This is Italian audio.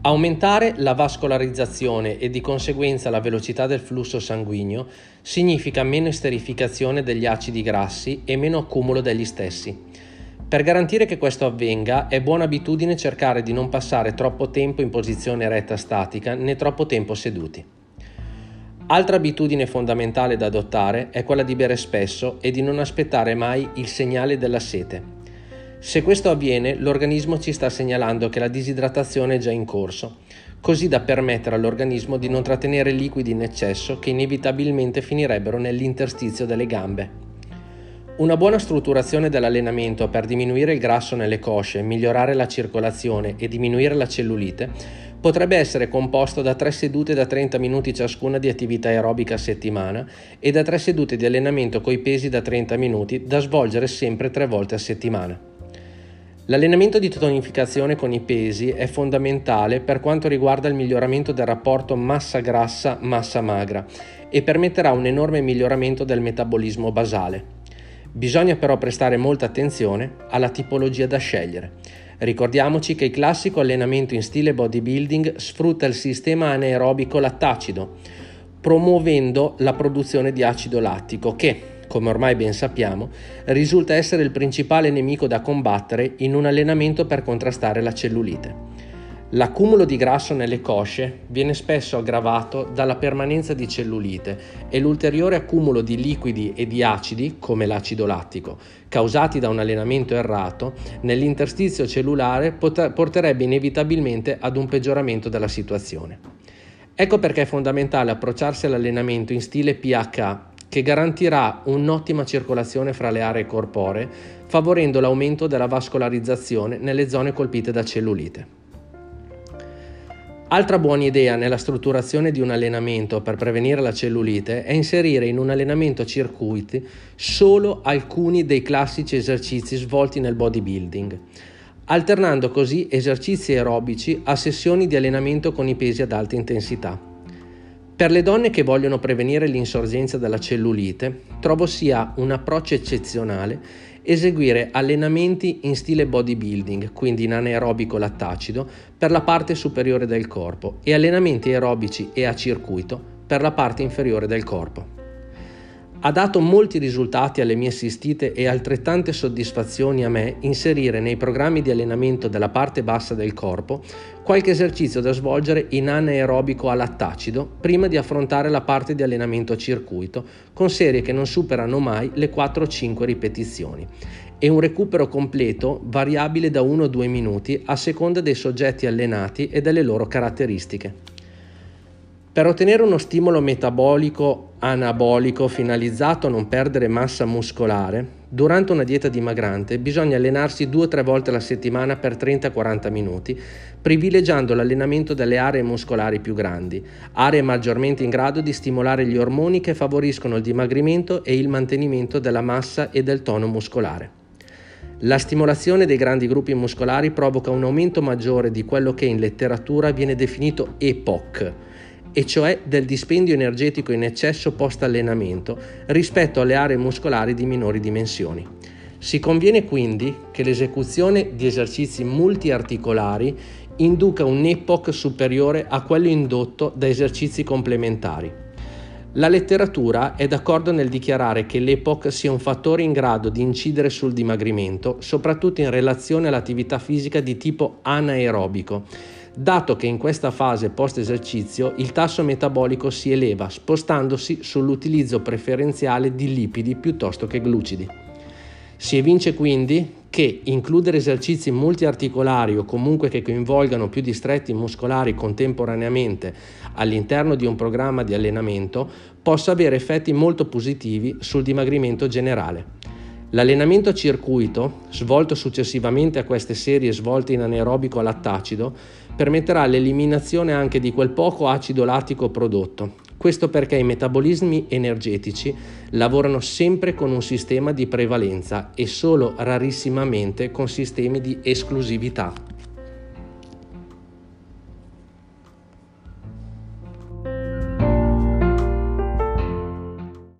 Aumentare la vascolarizzazione e di conseguenza la velocità del flusso sanguigno significa meno esterificazione degli acidi grassi e meno accumulo degli stessi. Per garantire che questo avvenga è buona abitudine cercare di non passare troppo tempo in posizione eretta statica né troppo tempo seduti. Altra abitudine fondamentale da adottare è quella di bere spesso e di non aspettare mai il segnale della sete. Se questo avviene, l'organismo ci sta segnalando che la disidratazione è già in corso, così da permettere all'organismo di non trattenere liquidi in eccesso che inevitabilmente finirebbero nell'interstizio delle gambe. Una buona strutturazione dell'allenamento per diminuire il grasso nelle cosce, migliorare la circolazione e diminuire la cellulite potrebbe essere composto da tre sedute da 30 minuti ciascuna di attività aerobica a settimana e da tre sedute di allenamento coi pesi da 30 minuti da svolgere sempre tre volte a settimana. L'allenamento di tonificazione con i pesi è fondamentale per quanto riguarda il miglioramento del rapporto massa grassa-massa magra e permetterà un enorme miglioramento del metabolismo basale. Bisogna però prestare molta attenzione alla tipologia da scegliere. Ricordiamoci che il classico allenamento in stile bodybuilding sfrutta il sistema anaerobico lattacido, promuovendo la produzione di acido lattico che, come ormai ben sappiamo, risulta essere il principale nemico da combattere in un allenamento per contrastare la cellulite. L'accumulo di grasso nelle cosce viene spesso aggravato dalla permanenza di cellulite e l'ulteriore accumulo di liquidi e di acidi, come l'acido lattico, causati da un allenamento errato, nell'interstizio cellulare porterebbe inevitabilmente ad un peggioramento della situazione. Ecco perché è fondamentale approcciarsi all'allenamento in stile PH che garantirà un'ottima circolazione fra le aree corporee, favorendo l'aumento della vascolarizzazione nelle zone colpite da cellulite. Altra buona idea nella strutturazione di un allenamento per prevenire la cellulite è inserire in un allenamento circuiti solo alcuni dei classici esercizi svolti nel bodybuilding, alternando così esercizi aerobici a sessioni di allenamento con i pesi ad alta intensità. Per le donne che vogliono prevenire l'insorgenza della cellulite, trovo sia un approccio eccezionale eseguire allenamenti in stile bodybuilding, quindi in anaerobico lattacido, per la parte superiore del corpo e allenamenti aerobici e a circuito per la parte inferiore del corpo. Ha dato molti risultati alle mie assistite e altrettante soddisfazioni a me inserire nei programmi di allenamento della parte bassa del corpo qualche esercizio da svolgere in anaerobico a lattacido prima di affrontare la parte di allenamento circuito con serie che non superano mai le 4-5 ripetizioni e un recupero completo variabile da 1 2 minuti a seconda dei soggetti allenati e delle loro caratteristiche. Per ottenere uno stimolo metabolico anabolico finalizzato a non perdere massa muscolare, durante una dieta dimagrante bisogna allenarsi 2-3 volte alla settimana per 30-40 minuti, privilegiando l'allenamento delle aree muscolari più grandi, aree maggiormente in grado di stimolare gli ormoni che favoriscono il dimagrimento e il mantenimento della massa e del tono muscolare. La stimolazione dei grandi gruppi muscolari provoca un aumento maggiore di quello che in letteratura viene definito EPOC, e cioè del dispendio energetico in eccesso post allenamento rispetto alle aree muscolari di minori dimensioni. Si conviene quindi che l'esecuzione di esercizi multiarticolari induca un EPOC superiore a quello indotto da esercizi complementari. La letteratura è d'accordo nel dichiarare che l'EPOC sia un fattore in grado di incidere sul dimagrimento, soprattutto in relazione all'attività fisica di tipo anaerobico, dato che in questa fase post esercizio il tasso metabolico si eleva spostandosi sull'utilizzo preferenziale di lipidi piuttosto che glucidi. Si evince quindi che includere esercizi multiarticolari o comunque che coinvolgano più distretti muscolari contemporaneamente all'interno di un programma di allenamento possa avere effetti molto positivi sul dimagrimento generale. L'allenamento a circuito, svolto successivamente a queste serie svolte in anaerobico lattacido, permetterà l'eliminazione anche di quel poco acido lattico prodotto. Questo perché i metabolismi energetici lavorano sempre con un sistema di prevalenza e solo rarissimamente con sistemi di esclusività.